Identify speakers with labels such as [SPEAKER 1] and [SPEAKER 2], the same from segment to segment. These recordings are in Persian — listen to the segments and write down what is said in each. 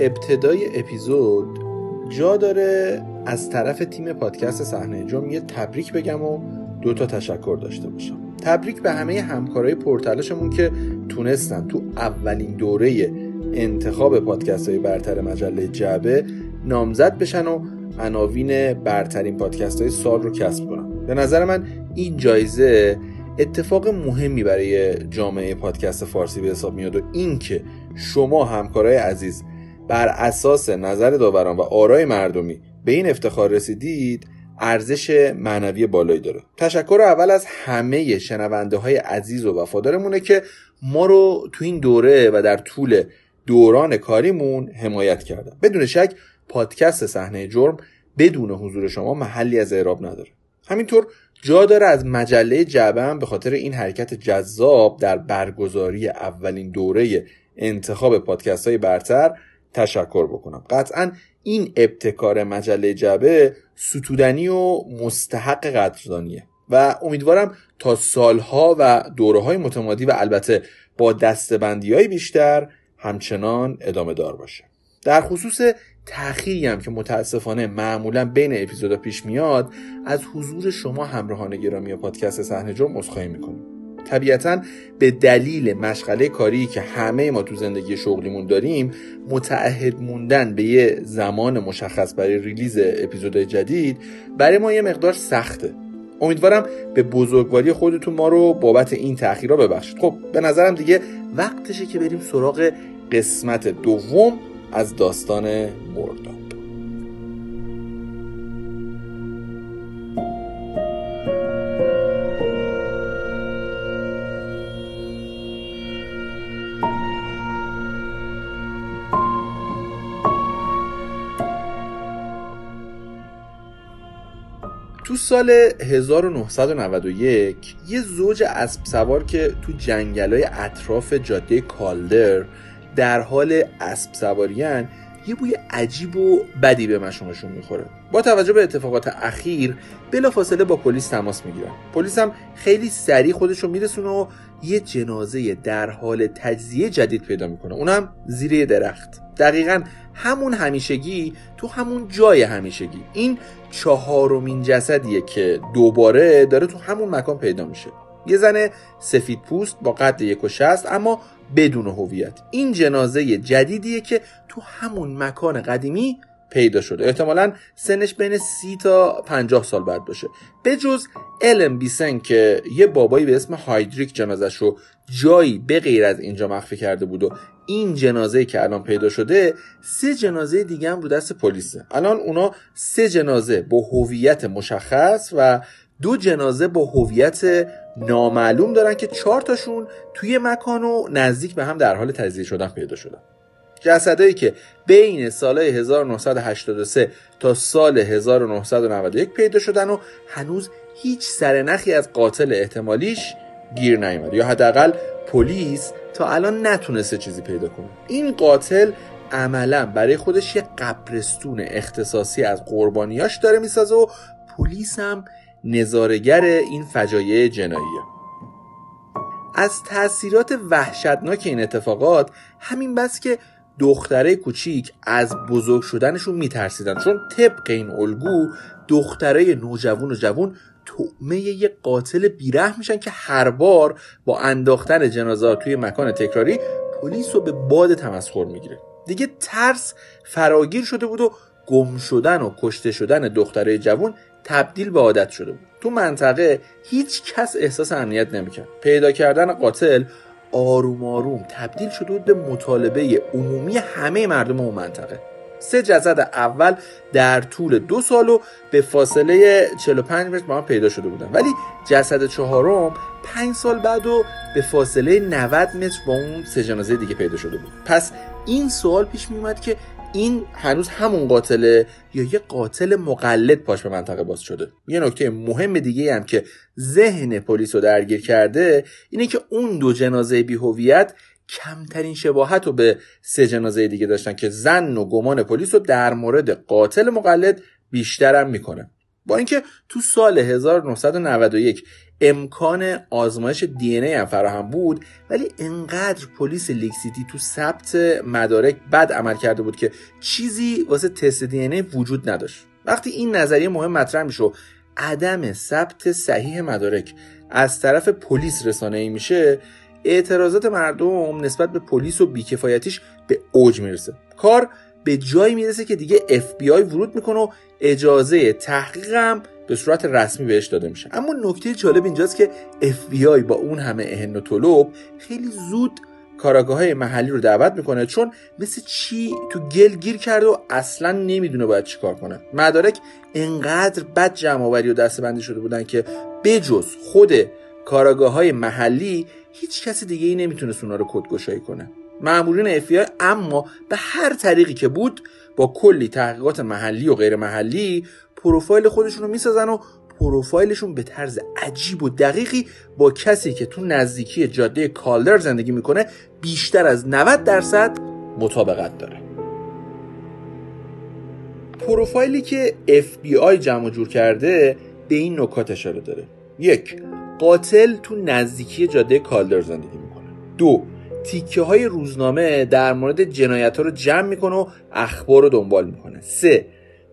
[SPEAKER 1] ابتدای اپیزود جا داره از طرف تیم پادکست صحنه جرم یه تبریک بگم و دو تا تشکر داشته باشم. تبریک به همه همکارای پرتلاشمون که تونستن تو اولین دوره انتخاب پادکست های برتر مجله جعبه نامزد بشن و عناوین برترین پادکست های سال رو کسب کنن. به نظر من این جایزه اتفاق مهمی برای جامعه پادکست فارسی به حساب میاد و اینکه شما همکارای عزیز بر اساس نظر داوران و آرای مردمی به این افتخار رسیدید ارزش معنوی بالایی داره. تشکر اول از همه شنونده های عزیز و وفادارمونه که ما رو تو این دوره و در طول دوران کاریمون حمایت کردن. بدون شک پادکست صحنه جرم بدون حضور شما محلی از اعراب نداره. همینطور جا داره از مجله جعبه به خاطر این حرکت جذاب در برگزاری اولین دوره انتخاب پادکست های برتر تشکر بکنم. قطعا این ابتکار مجله جعبه ستودنی و مستحق قدردانیه و امیدوارم تا سالها و دوره های متمادی و البته با دستبندی های بیشتر همچنان ادامه دار باشه. در خصوص تأخیری هم که متاسفانه معمولا بین اپیزودا پیش میاد از حضور شما همراهان گرامی پادکست صحنه جرم عذرخواهی می‌کنیم طبیعتا به دلیل مشغله کاری که همه ما تو زندگی شغلیمون داریم متعهد موندن به یه زمان مشخص برای ریلیز اپیزودهای جدید برای ما یه مقدار سخته. امیدوارم به بزرگواری خودتون ما رو بابت این تاخیرها ببخشید. خب به نظرم دیگه وقتشه که بریم سراغ قسمت دوم از داستان مرداب تو سال 1991 یه زوج اسب سوار که تو جنگلای اطراف جاده کالدر در حال اسب سواریان یه بوی عجیب و بدی به مشومشون می‌خوره. با توجه به اتفاقات اخیر بلافاصله با پلیس تماس می‌گیرن. پلیس هم خیلی سریع خودش رو میرسونه و یه جنازه در حال تجزیه جدید پیدا می‌کنه. اونم زیر درخت. دقیقا همون همیشگی تو همون جای همیشگی. این چهارمین جسدیه که دوباره داره تو همون مکان پیدا میشه. یه زن سفید پوست با قد یک و شست اما بدون هویت. این جنازه جدیدیه که تو همون مکان قدیمی پیدا شده. احتمالا سنش بین سی تا پنجاه سال بعد باشه. به جز الم بیسن که یه بابایی به اسم هایدریک جنازش رو جایی به غیر از اینجا مخفی کرده بود و این جنازه که الان پیدا شده سه جنازه دیگه هم رو دست پلیسه. الان اونا سه جنازه با هویت مشخص و دو جنازه با هویت نامعلوم دارن که چهار تاشون توی مکان و نزدیک به هم در حال تجزیه شدن پیدا شدن. جسدهایی که بین سالهای 1983 تا سال 1991 پیدا شدن و هنوز هیچ سرنخی از قاتل احتمالیش گیر نیامد یا حداقل پلیس تا الان نتونسته چیزی پیدا کنه. این قاتل عملا برای خودش یه قبرستون اختصاصی از قربانیاش داره می‌سازه و پلیس هم نظارگر این فجایع جناییه. از تاثیرات وحشتناک این اتفاقات همین بس که دختره کوچیک از بزرگ شدنشون میترسیدن. چون طبق این الگو دختره نوجوان و جوون تعمه یه قاتل بیره میشن که هر بار با انداختن جنازه توی مکان تکراری پلیس رو به باد تمسخر می‌گیره. دیگه ترس فراگیر شده بود و گم شدن و کشته شدن دختره جوون تبدیل به عادت شده بود. تو منطقه هیچ کس احساس امنیت نمی‌کرد. پیدا کردن قاتل آروم آروم تبدیل شده بود به مطالبه عمومی همه مردم اون منطقه. سه جسد اول در طول دو سال و به فاصله 45 متر با هم پیدا شده بودن. ولی جسد چهارم پنج سال بعد و به فاصله 90 متر با اون سه جنازه دیگه پیدا شده بود. پس این سوال پیش میومد که این هنوز همون قاتله یا یه قاتل مقلد پاش به منطقه باز شده. یه نکته مهم دیگه هم که ذهن پلیس رو درگیر کرده اینه که اون دو جنازه بیهویت کمترین شباهت رو به سه جنازه دیگه داشتن که ظن و گمان پلیس رو در مورد قاتل مقلد بیشترم می‌کنه. با اینکه تو سال 1991 امکان آزمایش دی ان ای هم فراهم بود ولی انقدر پلیس لیگ سیتی تو ثبت مدارک بد عمل کرده بود که چیزی واسه تست دی ان ای وجود نداشت. وقتی این نظریه مهم مطرح میشه عدم ثبت صحیح مدارک از طرف پلیس رسانه ای میشه اعتراضات مردم نسبت به پلیس و بیکفایتیش به اوج می‌رسه. کار به جایی می‌رسه که دیگه FBI ورود می‌کنه و اجازه تحقیق هم به صورت رسمی بهش داده میشه. اما نکته جالب اینجاست که FBI با اون همه اهن و طلب خیلی زود کاراگاه های محلی رو دعوت می‌کنه چون مثل چی تو گل گیر کرده و اصلا نمی‌دونه باید چیکار کنه. مدارک انقدر بد جمع آوری و دستبندی شده بودن که بجز خود کاراگاه های محلی هیچ کسی دیگه ای نمی‌تونست اونا رو کدگشایی کنه. مامورین اف اما به هر طریقی که بود با کلی تحقیقات محلی و غیر محلی پروفایل خودشون رو می‌سازن و پروفایلشون به طرز عجیب و دقیقی با کسی که تو نزدیکی جاده کالدر زندگی می‌کنه بیشتر از 90 درصد مطابقت داره. پروفایلی که FBI جمع جور کرده به این نکات اشاره داره. یک قاتل تو نزدیکی جاده کالدر زندگی می‌کنه. دو تیکه های روزنامه در مورد جنایت ها رو جمع می‌کنه و اخبار رو دنبال می‌کنه. سه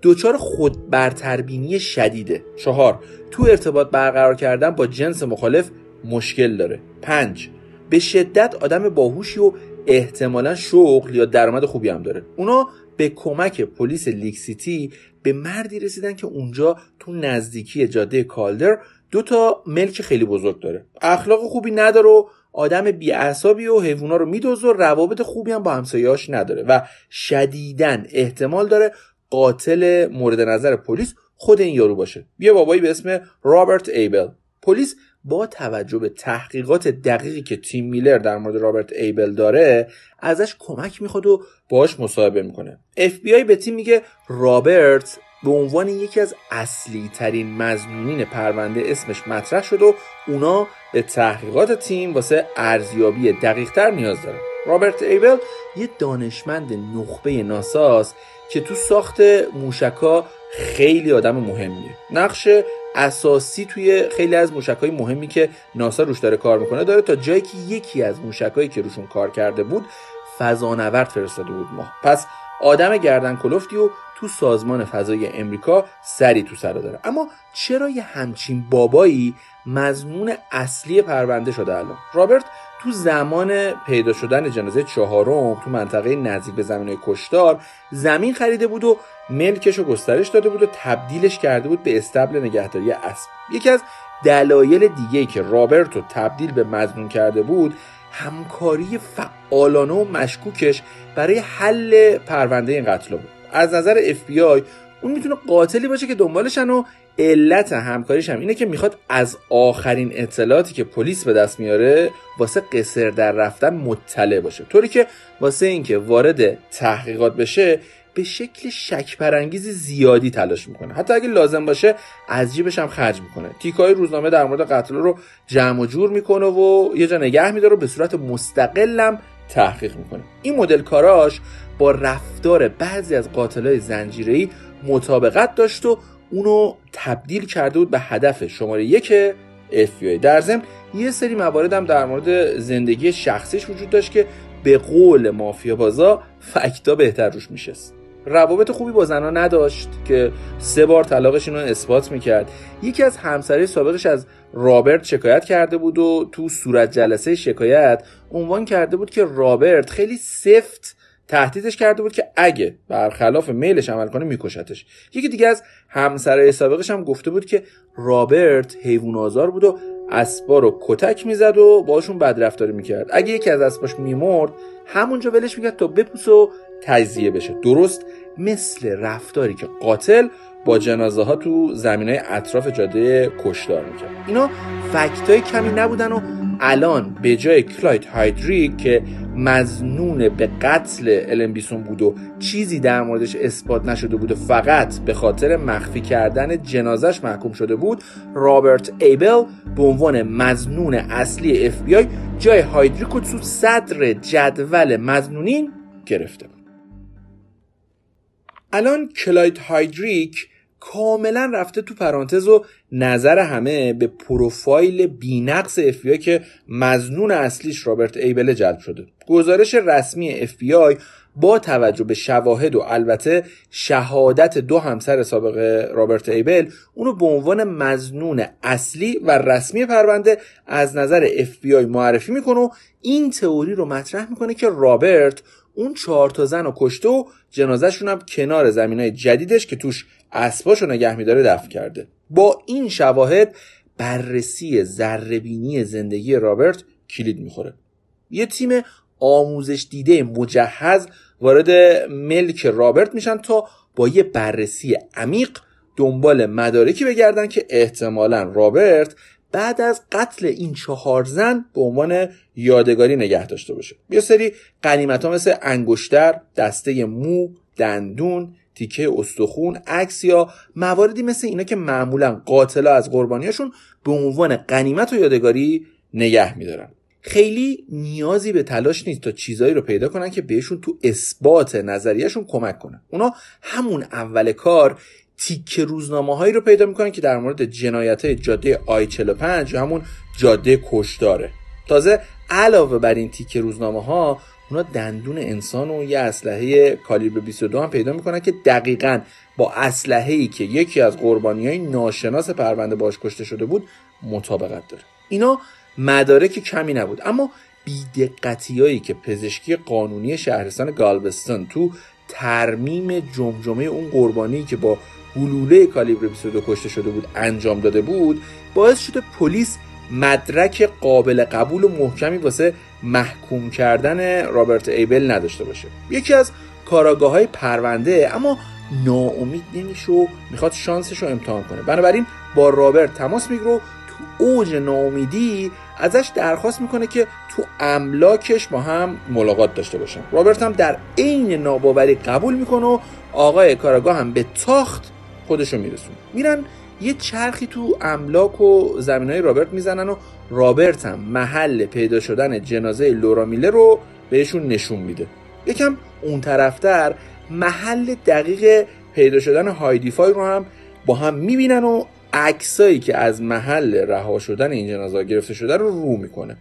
[SPEAKER 1] دچار خود برتربینی شدیده. چهار تو ارتباط برقرار کردن با جنس مخالف مشکل داره. پنج به شدت آدم باهوشی و احتمالا شغل یا درآمد خوبی هم داره. اونا به کمک پلیس لیگ سیتی به مردی رسیدن که اونجا تو نزدیکی جاده کالدر دو تا ملک خیلی بزرگ داره. اخلاق خوبی نداره و آدم بی‌اعصابیه و حیوونا رو میدزده و روابط خوبی هم با همسایه‌هاش نداره و شدیداً احتمال داره قاتل مورد نظر پلیس خود این یارو باشه. یه بابایی به اسم رابرت ایبل. پلیس با توجه به تحقیقات دقیقی که تیم میلر در مورد رابرت ایبل داره ازش کمک می‌خواد و باهاش مصاحبه می‌کنه. اف بی آی به تیم میگه رابرت به عنوان یکی از اصلی ترین مظنونین پرونده اسمش مطرح شد و اونا به تحقیقات تیم واسه ارزیابی دقیقتر نیاز دارن. رابرت ایبل یه دانشمند نخبه ناساست که تو ساخت موشکا خیلی آدم مهمیه. نقش اساسی توی خیلی از موشکای مهمی که ناسا روش داره کار می‌کنه داره تا جایی که یکی از موشکایی که روشون کار کرده بود فضانورد فرستاده بود ما پس آدم گردن کلفتی و تو سازمان فضای امریکا سری تو سر داره. اما چرا یه همچین بابایی مزنون اصلی پرونده شده الان؟ رابرت تو زمان پیدا شدن جنازه چهارم تو منطقه نزدیک به زمین کشتار زمین خریده بود و ملکش رو گسترش داده بود و تبدیلش کرده بود به استبل نگهداری اسب. یکی از دلایل دیگه که رابرت رو تبدیل به مزنون کرده بود همکاری فعالانه و مشکوکش برای حل پرونده این قتل بود. از نظر FBI اون می‌تونه قاتلی باشه که دنبالشن و علت همکاریش هم اینه که می‌خواد از آخرین اطلاعاتی که پلیس به دست میاره واسه قصر در رفتن مطلع باشه. طوری که واسه اینکه وارد تحقیقات بشه به شکل شک پرانگیز زیادی تلاش می‌کنه. حتی اگه لازم باشه از جیبش هم خرج می‌کنه. تیکای روزنامه در مورد قتل رو جمع و جور می‌کنه و یه جا نگه میداره و به صورت مستقلم تحقیق می‌کنه. این مدل کاراش با رفتار بعضی از قاتلای زنجیره‌ای مطابقت داشت و اونو تبدیل کرده بود به هدف. شماره یک FBI در ضمن یه سری موارد هم در مورد زندگی شخصیش وجود داشت که به قول مافیا بازا فکتا بهتر روش میشست. روابط خوبی با زنها نداشت که سه بار طلاقش اینو اثبات می‌کرد. یکی از همسرای سابقش از رابرت شکایت کرده بود و تو صورت جلسه شکایت عنوان کرده بود که رابرت خیلی سفت تهدیدش کرده بود که اگه برخلاف میلش عمل کنه میکشتش. یکی دیگه از همسرای سابقش هم گفته بود که رابرت حیوان آزار بود و اسبا رو کتک می‌زد و باشون بدرفتاری می‌کرد. اگه یکی از اسباش میمرد همونجا ولش می‌کرد تا بپوسه و تجزیه بشه. درست مثل رفتاری که قاتل با جنازه ها تو زمین اطراف جاده کالدر می‌کرد. اینا fact های کمی نبودن و الان به جای کلاید هایدریک که مظنون به قتل الن بیسون بود و چیزی در موردش اثبات نشده بود و فقط به خاطر مخفی کردن جنازش محکوم شده بود رابرت ایبل به عنوان مظنون اصلی اف بی آی جای هایدریک رو تو صدر جدول مظنونین گرفته الان کلاید هایدریک کاملا رفته تو پرانتز و نظر همه به پروفایل بی‌نقص اف بی آی که مظنون اصلیش رابرت ایبل جلب شده. گزارش رسمی اف با توجه به شواهد و البته شهادت دو همسر سابق رابرت ایبل اونو به عنوان مزنون اصلی و رسمی پرونده از نظر اف معرفی می‌کنه و این تئوری رو مطرح می‌کنه که رابرت اون چهار تا زن رو کشته و جنازهشون هم کنار زمین های جدیدش که توش اسباشو نگه میداره دفن کرده. با این شواهد بررسی ذرهبینی زندگی رابرت کلید می‌خوره. یه تیم آموزش دیده مجهز وارد ملک رابرت میشن تا با یه بررسی عمیق دنبال مدارکی بگردن که احتمالا رابرت بعد از قتل این چهار زن به عنوان یادگاری نگه داشته باشه. یه سری قنیمت ها مثل انگشتر دسته مو دندون تیکه استخون عکس یا مواردی مثل اینا که معمولا قاتلا از قربانیاشون به عنوان قنیمت و یادگاری نگه میدارن. خیلی نیازی به تلاش نیست تا چیزایی رو پیدا کنن که بهشون تو اثبات نظریهشون کمک کنن. اونا همون اول کار تیک روزنامه هایی رو پیدا می‌کنن که در مورد جنایت جاده آی 45 یا همون جاده کشداره تازه علاوه بر این تیک روزنامه ها اونا دندون انسان و یه اسلحه کالیبر 22 هم پیدا می‌کنن که دقیقا با اسلحه ای که یکی از قربانی های ناشناس پرونده باش کشته شده بود مطابقت داره. اینا مدارک کمی نبود اما بیدقتی که پزشکی قانونی شهرستان گالبستان تو ترمیم جمجمه اون قربانی که با گلوله کالیبر 22 کشته شده بود انجام داده بود باعث شده پلیس مدرک قابل قبول و محکمی واسه محکوم کردن رابرت ایبل نداشته باشه. یکی از کاراگاه های پرونده اما ناامید نمیشه و می‌خواد شانسش رو امتحان کنه. بنابراین با رابرت تماس می‌گیره تو اوج ناامیدی ازش درخواست می‌کنه که تو املاکش با هم ملاقات داشته باشن. رابرت هم در عین ناباوری قبول می‌کنه و آقای کاراگاه هم به تاخت خودشو میرسون میرن یه چرخی تو املاک و زمین های رابرت می‌زنن و رابرت هم محل پیدا شدن جنازه لورا میله رو بهشون نشون میده. یکم اون طرفتر محل دقیق پیدا شدن هایدیفای رو هم با هم می‌بینن و عکسایی که از محل رها شدن این جنازه گرفته شده رو رو می‌کنه.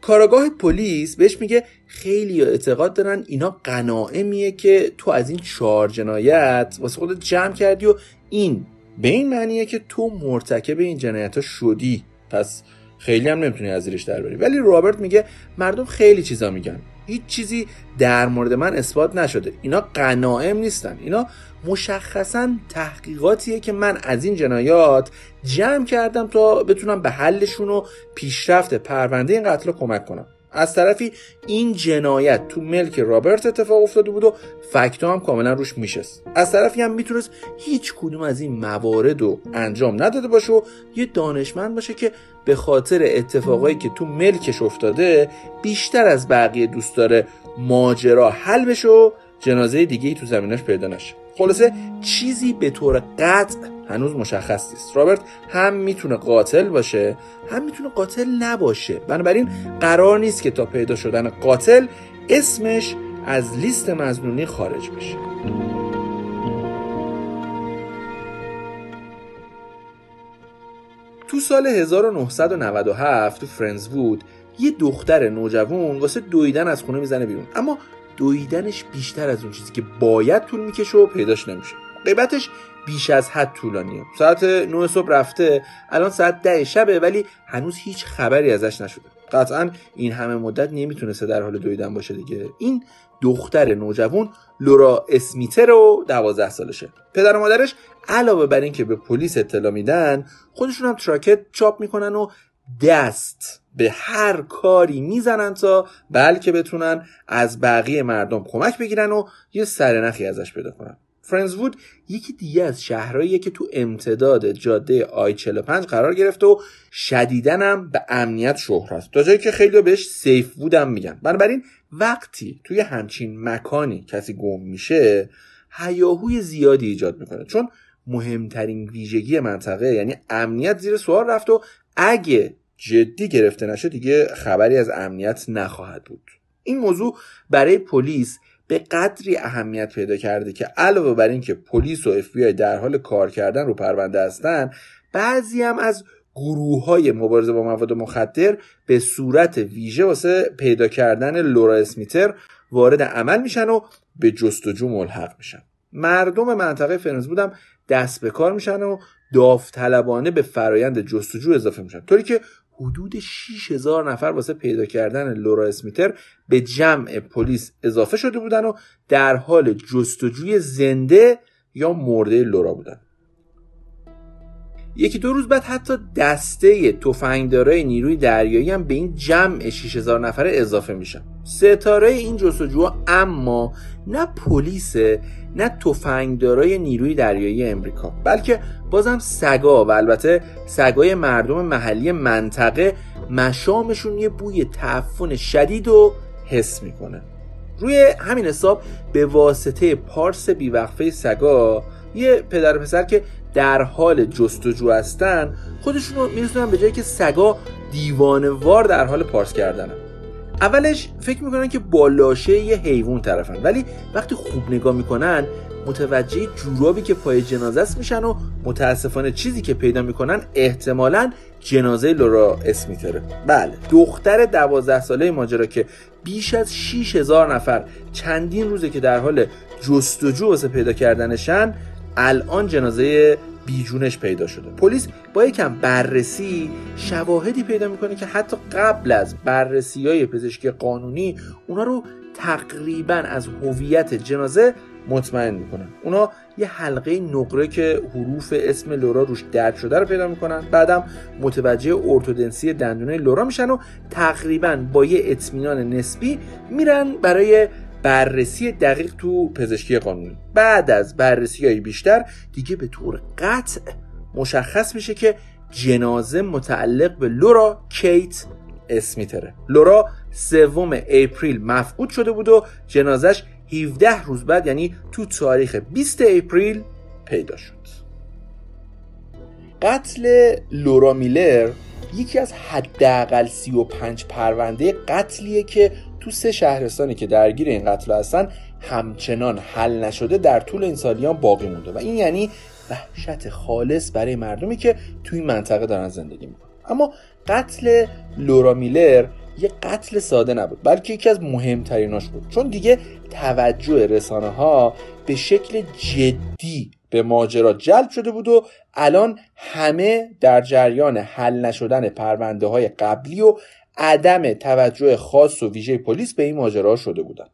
[SPEAKER 1] کاراگاه پلیس بهش میگه خیلی اعتقاد دارن اینا قناعمیه که تو از این چهار جنایت واسه خودت جمع کردی و این به این معنیه که تو مرتکب این جنایت ها شدی. پس خیلی هم نمی‌تونی از زیرش در بری ولی رابرت میگه مردم خیلی چیزا میگن. هیچ چیزی در مورد من اثبات نشده. اینا قناعم نیستن. اینا مشخصا تحقیقاتیه که من از این جنایات جمع کردم تا بتونم به حلشون و پیشرفت پرونده این قتل کمک کنم. از طرفی این جنایت تو ملک رابرت اتفاق افتاده بود و فکتا هم کاملا روش میشست. از طرفی هم می‌تونست هیچ کدوم از این موارد رو انجام نداده باشه و یه دانشمند باشه که به خاطر اتفاقایی که تو ملکش افتاده بیشتر از بقیه دوست داره ماجرا حل بشه و جنازه دیگه ای تو زمینش پیدا نشه. خلاصه چیزی به طور قطع هنوز مشخص نیست. رابرت هم می‌تونه قاتل باشه هم می‌تونه قاتل نباشه. بنابراین قرار نیست که تا پیدا شدن قاتل اسمش از لیست مزنونی خارج بشه. تو سال 1997 تو فرنز وود یه دختر نوجوان واسه دویدن از خونه می‌زنه بیرون. اما دویدنش بیشتر از اون چیزی که باید طول می‌کشه و پیداش نمیشه. قیبتش بیش از حد طولانیه. ساعت 9 صبح رفته الان ساعت ده شبه ولی هنوز هیچ خبری ازش نشده. قطعا این همه مدت نمی‌تونسته در حال دویدن باشه دیگه. این دختر نوجوان لورا اسمیتر و دوازده سالشه. پدر و مادرش علاوه بر اینکه به پلیس اطلاع میدن خودشون هم تراکت چاپ می‌کنن و دست به هر کاری می‌زنن تا بلکه بتونن از بقیه مردم کمک بگیرن و یه سرنخی ازش پیدا کنن. فرندزوود یکی دیگه از شهرهاییه که تو امتداد جاده آی 45 قرار گرفته و شدیداً هم به امنیت شهرته تا جایی که خیلی بهش safe بودم میگن. بنابراین وقتی توی همچین مکانی کسی گم میشه هیاهوی زیادی ایجاد می‌کنه. چون مهمترین ویژگی منطقه یعنی امنیت زیر سوال رفت و اگه جدی گرفته نشه دیگه خبری از امنیت نخواهد بود. این موضوع برای پلیس به قدری اهمیت پیدا کرده که علاوه بر اینکه پلیس و اف در حال کار کردن رو پرونده هستن بعضی هم از گروه های مبارزه با مواد مخدر به صورت ویژه واسه پیدا کردن لورا اسمیتر وارد عمل میشن و به جستجو ملحق میشن. مردم منطقه فرنز بودم دست به کار میشن و داوطلبانه به فرایند جستجو اضافه میشن. طوری که حدود 6000 نفر واسه پیدا کردن لورا اسمیتر به جمع پلیس اضافه شده بودن و در حال جستجوی زنده یا مرده لورا بودن. یکی دو روز بعد حتی دسته تفنگدارای نیروی دریایی هم به این جمع 6000 نفره اضافه میشن. ستاره این جستجو اما نه پلیس نه تفنگدارای نیروی دریایی امریکا بلکه بازم سگا و البته سگای مردم محلی منطقه مشامشون یه بوی تعفن شدید و حس می‌کنه. روی همین حساب به واسطه پارس بیوقفه سگا یه پدر پسر که در حال جستجو هستن خودشون رو میرسونن به جایی که سگا دیوانوار در حال پارس کردنن اولش فکر می‌کنن که با لاشه یه حیوان طرفن ولی وقتی خوب نگاه می‌کنن متوجه جورابی که پای جنازه است میشن و متاسفانه چیزی که پیدا می‌کنن احتمالا جنازه لورا اسمیتره بله دختر دوازده ساله ماجرا که بیش از 6000 نفر چندین روزه که در حال جستجو واسه پیدا کردنشن الان جنازه بیجونش پیدا شده. پلیس با یکم بررسی شواهدی پیدا می‌کنه که حتی قبل از بررسی های پزشکی قانونی اونا رو تقریبا از هویت جنازه مطمئن می‌کنن اونا یه حلقه نقره که حروف اسم لورا روش درد شده رو پیدا می‌کنن. بعدم متوجه ارتودنسی دندونه لورا میشن و تقریبا با یه اطمینان نسبی میرن برای بررسی دقیق تو پزشکی قانونی. بعد از بررسی های بیشتر دیگه به طور قطع مشخص میشه که جنازه متعلق به لورا کیت اسمیتره. لورا سوم اپریل مفقود شده بود و جنازش 17 روز بعد یعنی تو تاریخ 20 اپریل پیدا شد. قتل لورا میلر یکی از حداقل 35 پرونده قتلیه که تو سه شهرستانی که درگیر این قتل هستن همچنان حل نشده در طول این سالیان باقی مونده. و این یعنی وحشت خالص برای مردمی که توی این منطقه دارن زندگی می‌کنن. اما قتل لورا میلر یه قتل ساده نبود بلکه یکی از مهمتریناش بود. چون دیگه توجه رسانه ها به شکل جدی به ماجرا جلب شده بود و الان همه در جریان حل نشدن پرونده های قبلی و عدم توجه خاص و ویژه پلیس به این ماجرا شده بودند.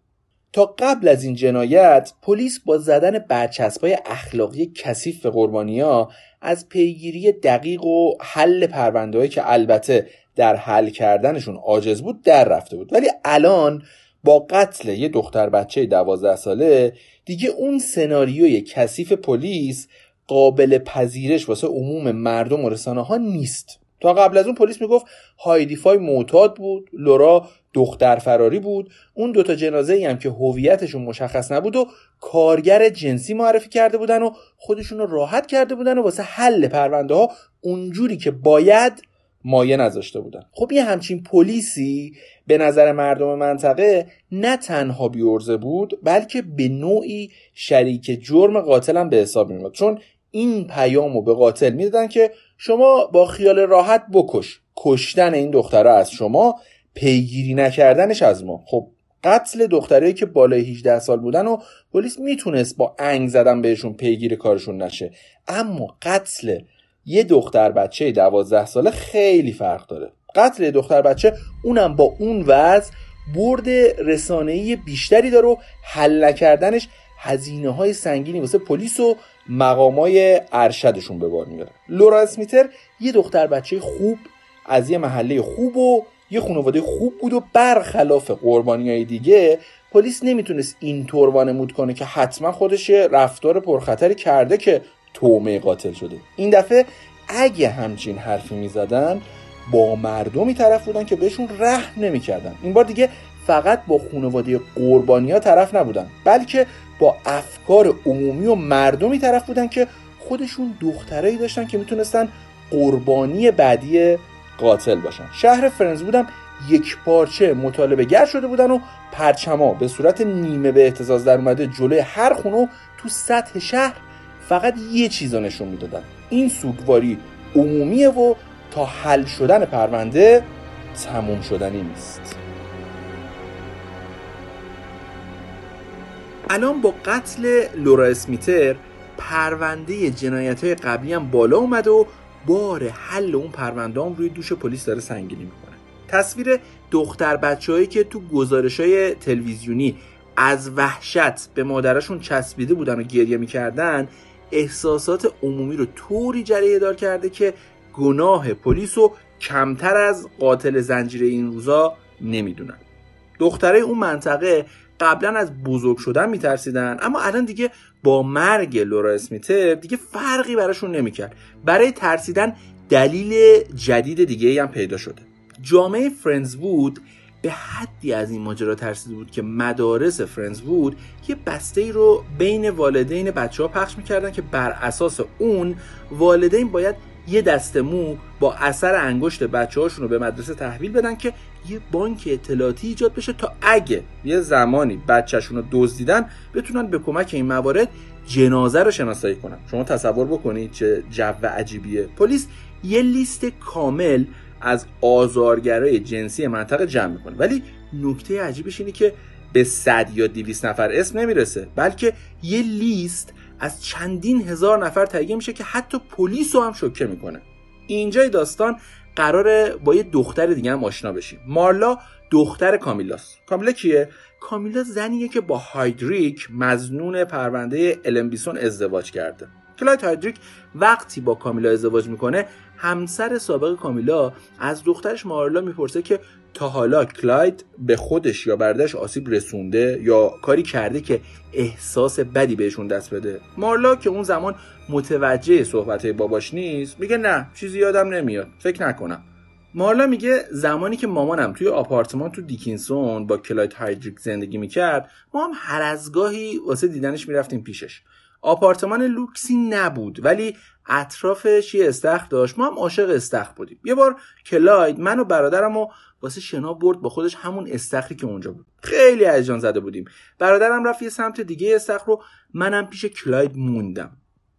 [SPEAKER 1] تا قبل از این جنایت پلیس با زدن برچسبای اخلاقی کثیف به قربانیا از پیگیری دقیق و حل پروندههایی که البته در حل کردنشون عاجز بود در رفته بود. ولی الان با قتل یه دختر بچه دوازده ساله دیگه اون سناریوی کثیف پلیس قابل پذیرش واسه عموم مردم و رسانه ها نیست. تا قبل از اون پلیس می‌گفت هایدیفای معتاد بود لورا دختر فراری بود. اون دوتا جنازه ای هم که هویتشون مشخص نبود و کارگر جنسی معرفی کرده بودن و خودشون رو راحت کرده بودن و واسه حل پرونده ها اونجوری که باید مایه نذاشته بودن. خب یه همچین پلیسی به نظر مردم منطقه نه تنها بیورزه بود بلکه به نوعی شریک جرم قاتل هم به حساب میاد چون این پیامو به قاتل می‌دادن که شما با خیال راحت بکش. کشتن این دختره از شما پیگیری نکردنش از ما. خب قتل دخترایی که بالای 18 سال بودن و پلیس می‌تونست با انگ زدن بهشون پیگیری کارشون نشه. اما قتل یه دختر بچه 12 ساله خیلی فرق داره. قتل دختر بچه اونم با اون وضع برد رسانه‌ای بیشتری داره و حل نکردنش هزینه های سنگینی واسه پلیس و مقامای ارشدشون به بار میاره. لورا اسمیتر یه دختر بچه خوب از یه محله خوب و یه خانواده خوب بود و برخلاف قربانی های دیگه پلیس نمی‌تونست اینطور وانمود کنه که حتما خودش رفتار پرخطری کرده که تومه قاتل شده. این دفعه اگه همچین حرفی می‌زدن با مردمی طرف بودن که بهشون رحم نمی‌کردن. این بار دیگه فقط با خانواده قربانی ها طرف نبودن بلکه با افکار عمومی و مردمی طرف بودن که خودشون دخترایی داشتن که می‌تونستن قربانی بعدی قاتل باشن. شهر فرنز بودم یک پارچه مطالبه گر شده بودن و پرچما به صورت نیمه به احتزاز در اومده جلوی هر خونه تو سطح شهر فقط یه چیز نشون می‌دادن. این سوگواری عمومیه و تا حل شدن پرونده تموم شدنی نیست. الان با قتل لورا اسمیتر پرونده جنایت های قبلی هم بالا اومده و بار حل اون پرونده هم روی دوش پلیس داره سنگینی می‌کنه. تصویر دختر بچههایی که تو گزارش های تلویزیونی از وحشت به مادرشون چسبیده بودن و گریه می‌کردن احساسات عمومی رو طوری جریه دار کرده که گناه پلیس رو کمتر از قاتل زنجیره این روزا نمی‌دونن. دختره اون منطقه قبلا از بزرگ شدن میترسیدن. اما الان دیگه با مرگ لورا اسمیتر دیگه فرقی براشون نمی‌کرد. برای ترسیدن دلیل جدید دیگه هم پیدا شده. جامعه فرنز وود به حدی از این ماجرا ترسیده بود که مدارس فرنز وود یه بسته ای رو بین والدین بچه ها پخش می‌کردن که بر اساس اون والدین باید یه دسته مو با اثر انگشت بچه هاشون رو به مدرسه تحویل بدن که یه بانک اطلاعاتی ایجاد بشه تا اگه یه زمانی بچهشون رو دزدیدن بتونن به کمک این موارد جنازه رو شناسایی کنن. شما تصور بکنید چه جو عجیبیه. پلیس یه لیست کامل از آزارگرای جنسی منطقه جمع می‌کنه. ولی نکته عجیبش اینه که به صد یا دیویس نفر اسم نمی‌رسه بلکه یه لیست از چندین هزار نفر تهیه میشه که حتی پلیس رو هم شوکه می‌کنه. اینجای داستان قراره با یه دختر دیگه هم آشنا بشیم. مارلا دختر کامیلاست کامیلا کیه؟ کامیلا زنیه که با هایدریک مزنون پرونده المبیسون ازدواج کرده. کلاید هایدریک وقتی با کامیلا ازدواج می‌کنه همسر سابق کامیلا از دخترش مارلا می‌پرسه که تا حالا کلاید به خودش یا بردش آسیب رسونده یا کاری کرده که احساس بدی بهشون دست بده؟ مارلا که اون زمان متوجه صحبت باباش نیست میگه نه چیزی یادم نمیاد. فکر نکنم. مارلا میگه زمانی که مامانم توی آپارتمان تو دیکینسون با کلاید هایدریک زندگی می‌کرد ما هم هر از گاهی واسه دیدنش می‌رفتیم پیشش. آپارتمان لوکسی نبود ولی اطرافش یه استخر داشت. ما هم عاشق استخر بودیم. یه بار کلاید من و برادرم و واسه شنا برد با خودش همون استخری که اونجا بود. خیلی هیجان زده بودیم. برادرم رفت یه سمت دیگه استخر رو منم پیش کلاید موندم.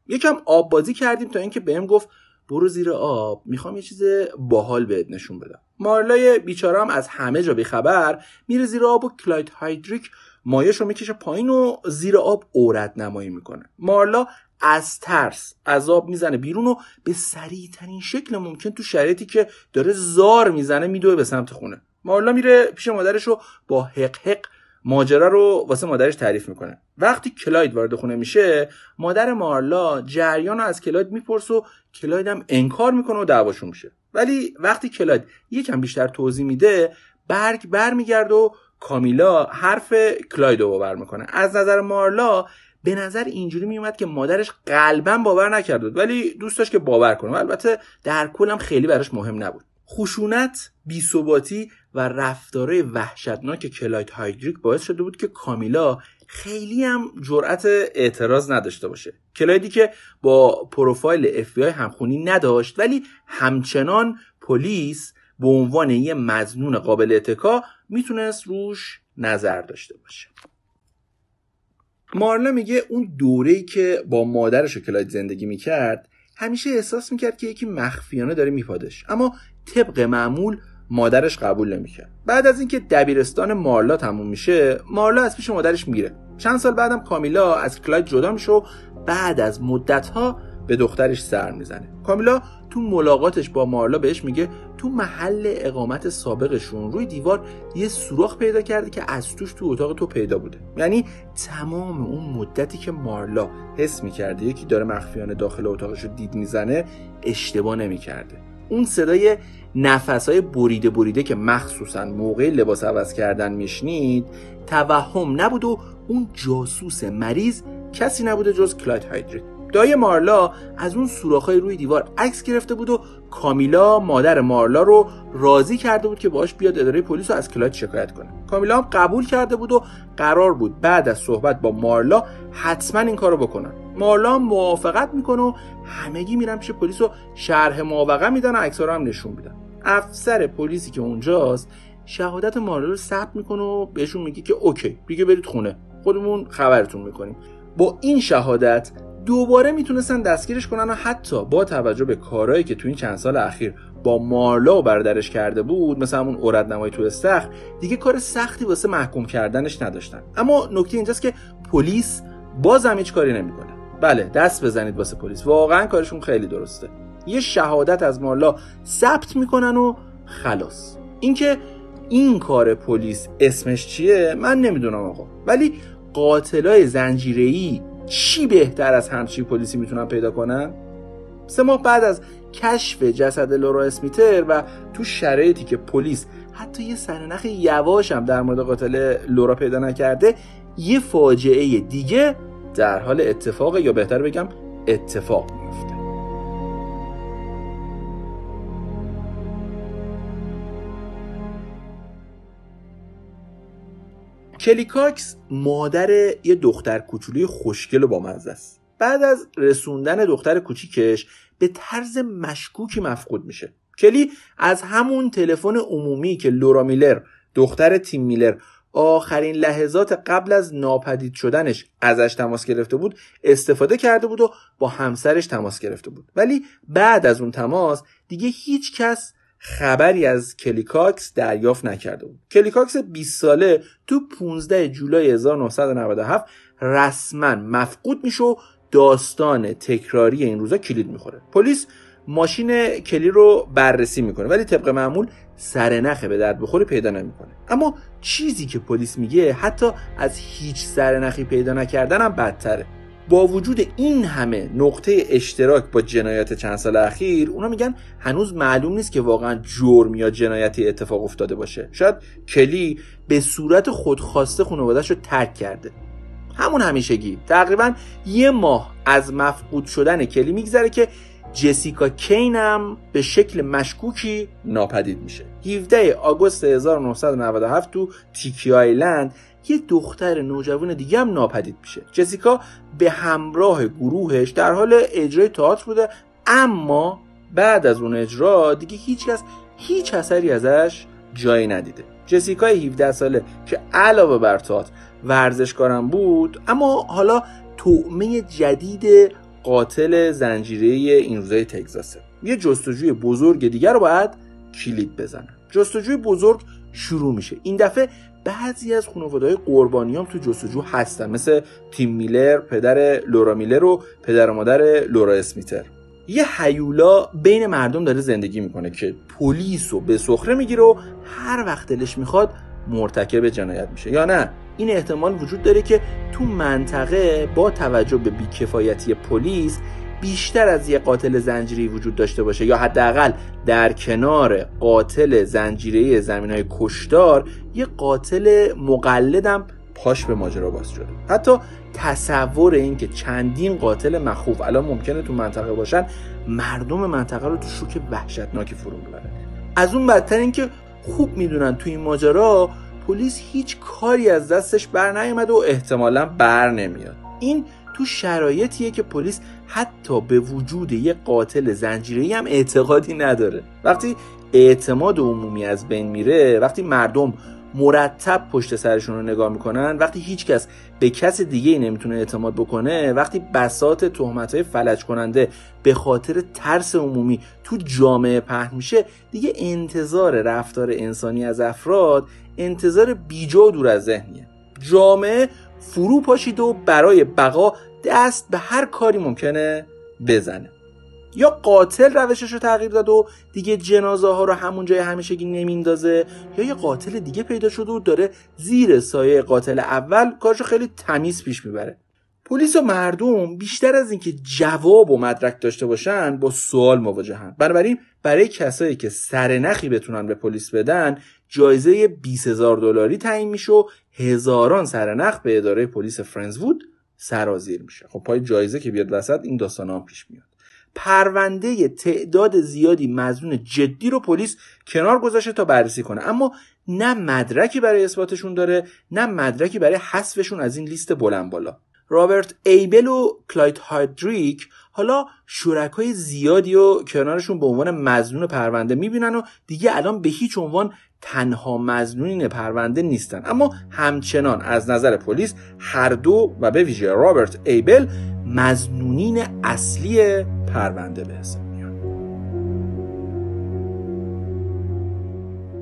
[SPEAKER 1] یکم آب بازی کردیم تا اینکه بهم گفت برو زیر آب می‌خوام یه چیز باحال بهت نشون بدم. مارلای بیچارم از همه جا بیخبر میره زیر آب و کلاید هایدریک مایش رو می‌کشه پایین و زیر آب اورد نمایی می‌کنه. مارلا از ترس عذاب می‌زنه بیرون و به سریع ترین شکل ممکن تو شرایطی که داره زار می‌زنه میدوه به سمت خونه. مارلا میره پیش مادرش رو با حق حق ماجرا رو واسه مادرش تعریف می‌کنه. وقتی کلاید وارد خونه میشه مادر مارلا جریان رو از کلاید می‌پرسه و کلاید هم انکار می‌کنه و دعواشون میشه. ولی وقتی کلاید یکم بیشتر توضیح میده برگ برمیگرده و کامیلا حرف کلاید رو باور می‌کنه. از نظر مارلا به نظر اینجوری میومد که مادرش قلبا باور نکرده ولی دوست داشت که باور کنه. البته در کلم خیلی براش مهم نبود. خشونت، بیثباتی و رفتارهای وحشتناک کلاید هایدریک باعث شده بود که کامیلا خیلی هم جرأت اعتراض نداشته باشه. کلایدی که با پروفایل اف بی آی همخونی نداشت ولی همچنان پلیس به عنوان یه مظنون قابل اتکا می‌تونست روش نظر داشته باشه. مارلا میگه اون دوره‌ای که با مادرش و کلاید زندگی می‌کرد همیشه احساس می‌کرد که یکی مخفیانه داره میپادش اما طبق معمول مادرش قبول نمی‌کرد. بعد از اینکه دبیرستان مارلا تموم میشه مارلا از پیش مادرش میره چند سال بعدم کامیلا از کلاید جدا میشه و بعد از مدتها به دخترش سر می‌زنه. کامیلا تو ملاقاتش با مارلا بهش میگه تو محل اقامت سابقشون روی دیوار یه سوراخ پیدا کرده که از توش تو اتاق تو پیدا بوده. یعنی تمام اون مدتی که مارلا حس می‌کرده یکی داره مخفیانه داخل اتاقش رو دید می‌زنه اشتباه نمی‌کرده. اون صدای های بریده بریده که مخصوصا موقع لباس عوض کردن میشنید توهم نبود و اون جاسوس مریض کسی نبوده جز کلاید هایدریک دای مارلا از اون سوراخ‌های روی دیوار عکس گرفته بود و کامیلا مادر مارلا رو راضی کرده بود که باش بیاد اداره پلیس رو از کلاید شکایت کنه. کامیلا هم قبول کرده بود و قرار بود بعد از صحبت با مارلا حتما این کارو بکنن. مارلا موافقت می‌کنه و همگی میرن پیش پلیس و شرح موافقه میدن و عکس‌ها رو هم نشون میدن. افسر پلیسی که اونجاست شهادت مارلو رو ثبت می‌کنه و بهشون میگه که اوکی دیگه برید خونه. خودمون خبرتون می‌کنیم. با این شهادت دوباره می‌تونستن دستگیرش کنن و حتی با توجه به کارهایی که تو این چند سال اخیر با مارلا و برادرش کرده بود مثل همون اورد نمایی تو استخر دیگه کار سختی واسه محکوم کردنش نداشتن. اما نکته اینجاست که پلیس بازم هیچ کاری نمی‌کنه. بله دست بزنید واسه پلیس. واقعا کارشون خیلی درسته. یه شهادت از مارلا ثبت می‌کنن و خلاص. اینکه این کار پلیس اسمش چیه من نمی‌دونم آقا. ولی قاتلای زنجیره‌ای چی بهتر از همچی پلیسی می‌تونن پیدا کنن؟ سه ماه بعد از کشف جسد لورا اسمیتر و تو شرایطی که پلیس حتی یه سرنخ یواش هم در مورد قاتل لورا پیدا نکرده یه فاجعه دیگه در حال اتفاق یا بهتر بگم اتفاق میفته کلیکاکس مادر یه دختر کوچولوی خوشگل و بامزه است. بعد از رسوندن دختر کوچیکش به طرز مشکوکی مفقود میشه. کلی از همون تلفن عمومی که لورا میلر دختر تیم میلر آخرین لحظات قبل از ناپدید شدنش ازش تماس گرفته بود استفاده کرده بود و با همسرش تماس گرفته بود. ولی بعد از اون تماس دیگه هیچ کس خبری از کلی کاکس دریافت نکرده بود. کلی کاکس 20 ساله تو 15 جولای 1997 رسما مفقود میشه و داستان تکراری این روزا کلید می‌خوره. پلیس ماشین کلی رو بررسی می‌کنه ولی طبق معمول سرنخه به درد بخوری پیدا نمی‌کنه. اما چیزی که پلیس میگه حتی از هیچ سرنخی پیدا نکردن هم بدتره. با وجود این همه نقطه اشتراک با جنایات چند سال اخیر اونا میگن هنوز معلوم نیست که واقعا جرم یا جنایتی اتفاق افتاده باشه. شاید کلی به صورت خودخواسته خانوادهش رو ترک کرده. همون همیشگی. تقریبا یه ماه از مفقود شدن کلی میگذره که جسیکا کینم به شکل مشکوکی ناپدید میشه. 17 آگوست 1997 تو تیکی آیلند یه دختر نوجوان دیگه هم ناپدید میشه. جسیکا به همراه گروهش در حال اجرای تئاتر بوده اما بعد از اون اجرا دیگه هیچکس هیچ اثری ازش جایی ندیده. جسیکا 17 ساله که علاوه بر تئاتر ورزشکارم بود اما حالا تومه جدید قاتل زنجیره این روزای تگزاسه. یه جستجوی بزرگ دیگر رو باید کلید بزنن. جستجوی بزرگ شروع میشه. این دفعه بعضی از خانواده‌های قربانیام تو جستجو هستن. مثل تیم میلر پدر لورا میلر و پدر و مادر لورا اسمیتر. یه هیولا بین مردم داره زندگی می‌کنه که پلیس رو به سخره می‌گیره و هر وقت دلش می‌خواد مرتکب جنایت میشه. یا نه؟ این احتمال وجود داره که تو منطقه با توجه به بیکفایتی پلیس بیشتر از یه قاتل زنجیری وجود داشته باشه یا حداقل در کنار قاتل زنجیره زمین های کشتار یه قاتل مقلدم پاش به ماجرا باز شده. حتی تصور این که چندین قاتل مخوف الان ممکنه تو منطقه باشن مردم منطقه رو تو شوک وحشتناکی فرو می‌بره از اون بدتر اینکه خوب می‌دونن تو این ماجرا پلیس هیچ کاری از دستش بر نیامد و احتمالا بر نمیاد. این تو شرایطیه که پلیس حتی به وجود یه قاتل زنجیره‌ای هم اعتقادی نداره. وقتی اعتماد عمومی از بین میره وقتی مردم مرتب پشت سرشون رو نگاه می‌کنن وقتی هیچکس به کس دیگه ای نمی‌تونه اعتماد بکنه وقتی بسات تهمت های فلج کننده به خاطر ترس عمومی تو جامعه پهن میشه دیگه انتظار رفتار انسانی از افراد انتظار بیجا دور از ذهنیه. جامعه فرو پاشید و برای بقا دست به هر کاری ممکنه بزنه. یا قاتل روشش رو تغییر داد و دیگه جنازه ها رو همون جای همیشگی نمیندازه یا یه قاتل دیگه پیدا شده و داره زیر سایه قاتل اول کارشو خیلی تمیز پیش می‌بره. پلیس و مردم بیشتر از اینکه جواب و مدرک داشته باشن با سوال مواجهن. بنابراین برای کسایی که سرنخی بتونن به پلیس بدن جایزه 20 هزار دلاری تعیین میشه و هزاران سرنخ به اداره پلیس فرنزوود سرازیر میشه. خب پای جایزه که بیاد وسط این داستان هم پیش میاد. پرونده تعداد زیادی مظنون جدی رو پلیس کنار گذاشته تا بررسی کنه. اما نه مدرکی برای اثباتشون داره نه مدرکی برای حذفشون از این لیست بلند بالا. رابرت ایبل و کلاید هایدریک حالا شرکای زیادی رو کنارشون به عنوان مظنون پرونده می‌بینن و دیگه الان به هیچ عنوان تنها مظنونین پرونده نیستن. اما همچنان از نظر پلیس هر دو و به ویژه رابرت ایبل مزنونین اصلی پرونده به حساب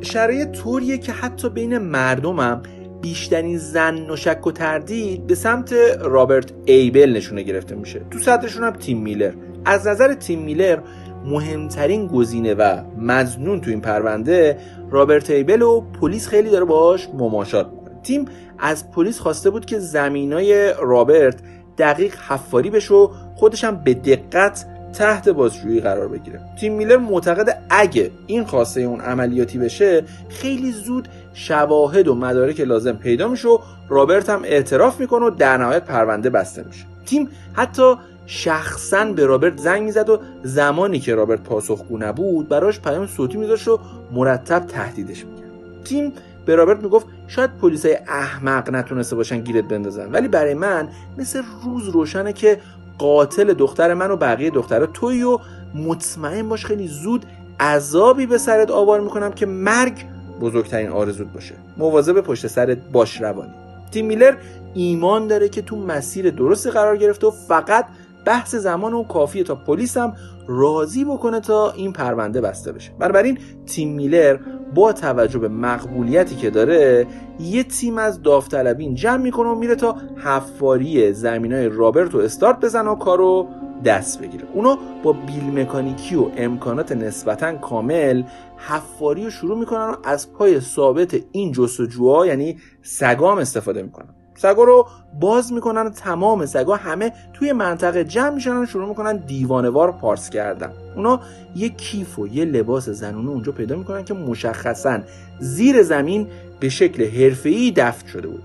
[SPEAKER 1] شرایط طوریه که حتی بین مردمم بیشترین زن و شک و تردید به سمت رابرت ایبل نشونه گرفته میشه. تو صدرشون هم تیم میلر. از نظر تیم میلر مهمترین گزینه و مزنون تو این پرونده رابرت ایبل و پلیس خیلی داره باش مماشات تیم از پلیس خواسته بود که زمینای رابرت دقیق حفاری بشه و خودش هم به دقت تحت بازجویی قرار بگیره. تیم میلر معتقد اگه این خواسته اون عملیاتی بشه خیلی زود شواهد و مدارک لازم پیدا میشه و رابرت هم اعتراف می‌کنه و در نهایت پرونده بسته میشه. تیم حتی شخصا به رابرت زنگ می‌زد و زمانی که رابرت پاسخگو نبود براش پیام صوتی میذاشت و مرتب تهدیدش می‌کرد. تیم به رابرت می‌گفت شاید پلیسای احمق نتونسته باشن گیرت بندازن ولی برای من مثل روز روشنه که قاتل دختر من و بقیه دخترها. توی و مطمئن باش خیلی زود عذابی به سرت آوار می‌کنم که مرگ بزرگترین آرزود باشه. مواظب پشت سرت باش روانی. تیم میلر ایمان داره که تو مسیر درستی قرار گرفته و فقط بحث زمان و کافیه تا پلیس هم راضی بکنه تا این پرونده بسته بشه. بنابراین تیم میلر با توجه به مقبولیتی که داره یه تیم از داوطلبین جمع می‌کنه و میره تا حفاری زمینای رابرت و استارت بزنه و کارو دست بگیره. اونا با بیل مکانیکی و امکانات نسبتا کامل حفاری رو شروع می‌کنن و از پای ثابت این جستجوها یعنی سگام استفاده می‌کنن. سگا رو باز می‌کنن تمام سگا همه توی منطقه جمع میشن و شروع می‌کنن دیوانوار پارس کردن. اونا یه کیف و یه لباس زنونه اونجا پیدا می‌کنن که مشخصا زیر زمین به شکل حرفه‌ای دفن شده بود.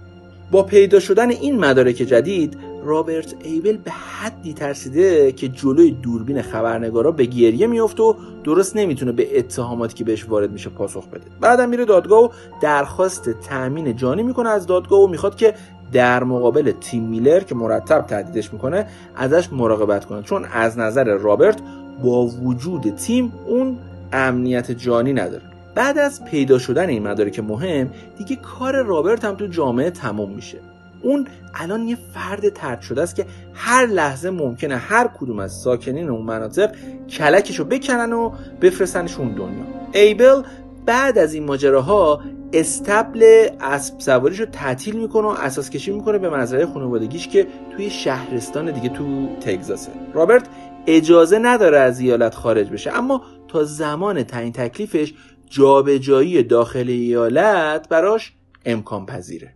[SPEAKER 1] با پیدا شدن این مدارک جدید رابرت ایبل به حدی ترسیده که جلوی دوربین خبرنگارا به گریه میفته و درست نمی‌تونه به اتهاماتی که بهش وارد میشه پاسخ بده. بعدم میره دادگاه و درخواست تأمین جانی می‌کنه از دادگاه و می‌خواد که در مقابل تیم میلر که مرتب تهدیدش می‌کنه ازش مراقبت کنه. چون از نظر رابرت با وجود تیم اون امنیت جانی نداره. بعد از پیدا شدن این مدارک مهم دیگه کار رابرت هم تو جامعه تموم میشه. اون الان یه فرد ترد شده است که هر لحظه ممکنه هر کدوم از ساکنین اون مناطق کلکشو بکنن و بفرستنش اون دنیا. ایبل بعد از این ماجراها استبل اسب سواریش رو تعطیل می‌کنه و اساس کشی می‌کنه به مزرعه خانوادگیش که توی شهرستان دیگه تو تگزاسه. رابرت اجازه نداره از ایالت خارج بشه اما تا زمان تعیین تکلیفش جابجایی داخل ایالت براش امکان پذیره.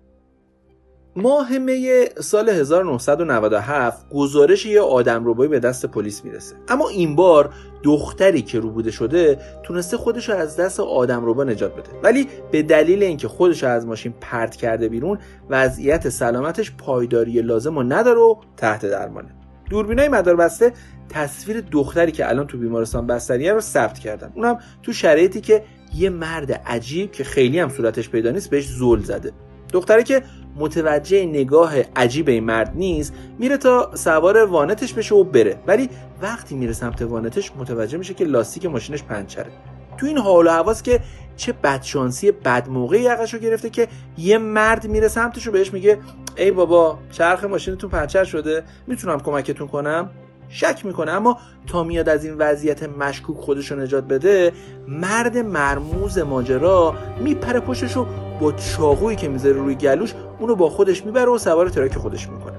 [SPEAKER 1] ماه می سال 1997 گزارش یه آدم به دست پلیس می‌رسه. اما این بار دختری که روبوده شده تونسته خودش رو از دست آدم روبا نجات بده. ولی به دلیل اینکه خودش رو از ماشین پرت کرده بیرون وضعیت سلامتش پایداری لازم و نداره و تحت درمانه. دوربینای مدار بسته تصویر دختری که الان تو بیمارستان بستریه رو ثبت کردن. اونم تو شرایطی که یه مرد عجیب که خیلی هم صورتش پیدا نیست بهش زل زده. دختری که متوجه نگاه عجیب این مرد نیست میره تا سوار وانتش بشه و بره. ولی وقتی میره سمت وانتش متوجه میشه که لاستیک ماشینش پنچره. تو این حال و حواس که چه بدشانسی بد موقعی رو گرفته که یه مرد میره سمتش و بهش میگه ای بابا چرخ ماشینتون پنچر شده می‌تونم کمکتون کنم؟ شک می‌کنه. اما تا میاد از این وضعیت مشکوک خودش رو نجات بده مرد مرموز ماجرا میپره پشتش و با چاقویی که می‌ذاره روی گلوش اونو با خودش می‌بره و سوار ترک خودش می‌کنه.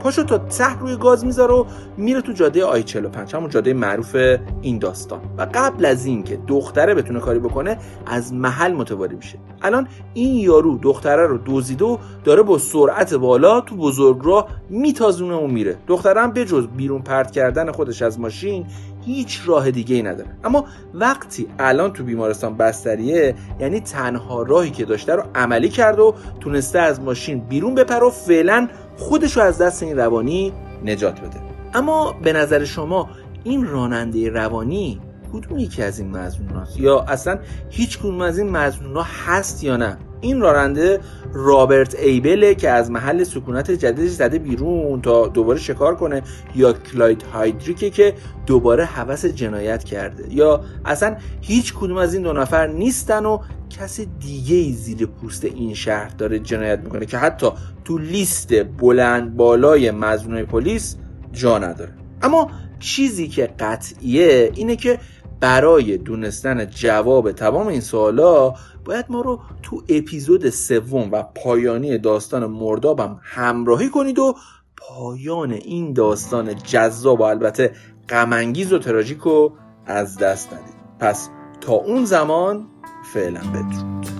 [SPEAKER 1] پاشو تا ته روی گاز می‌ذاره و میره تو جاده آی 45 همون جاده معروف این داستان. و قبل از اینکه دختره بتونه کاری بکنه از محل متواری میشه. الان این یارو دختره رو دزدیده و داره با سرعت بالا تو بزرگراه میتازونه و میره. دختره هم بجز بیرون پرت کردن خودش از ماشین هیچ راه دیگه ای نداره. اما وقتی الان تو بیمارستان بستریه یعنی تنها راهی که داشته رو عملی کرد و تونسته از ماشین بیرون بپره و فعلا خودش رو از دست این روانی نجات بده اما به نظر شما این راننده روانی کدوم یکی از این مزنون هست؟ یا اصلا هیچ کدوم از این مزنون ها هست یا نه این راننده رابرت ایبله که از محل سکونت جدیدش زده بیرون تا دوباره شکار کنه یا کلاید هایدریکه که دوباره حوس جنایت کرده. یا اصلا هیچ کدوم از این دو نفر نیستن و کسی دیگه ای زیر پوست این شهر داره جنایت می‌کنه که حتی تو لیست بلند بالای مزنون پلیس جا نداره. اما چیزی که قطعیه اینه که برای دونستن جواب تمام این سوالا باید ما رو تو اپیزود سوم و پایانی داستان مردابم همراهی کنید و پایان این داستان جذاب و البته غمانگیز و تراژیک رو از دست ندید. پس تا اون زمان فعلا بدرود.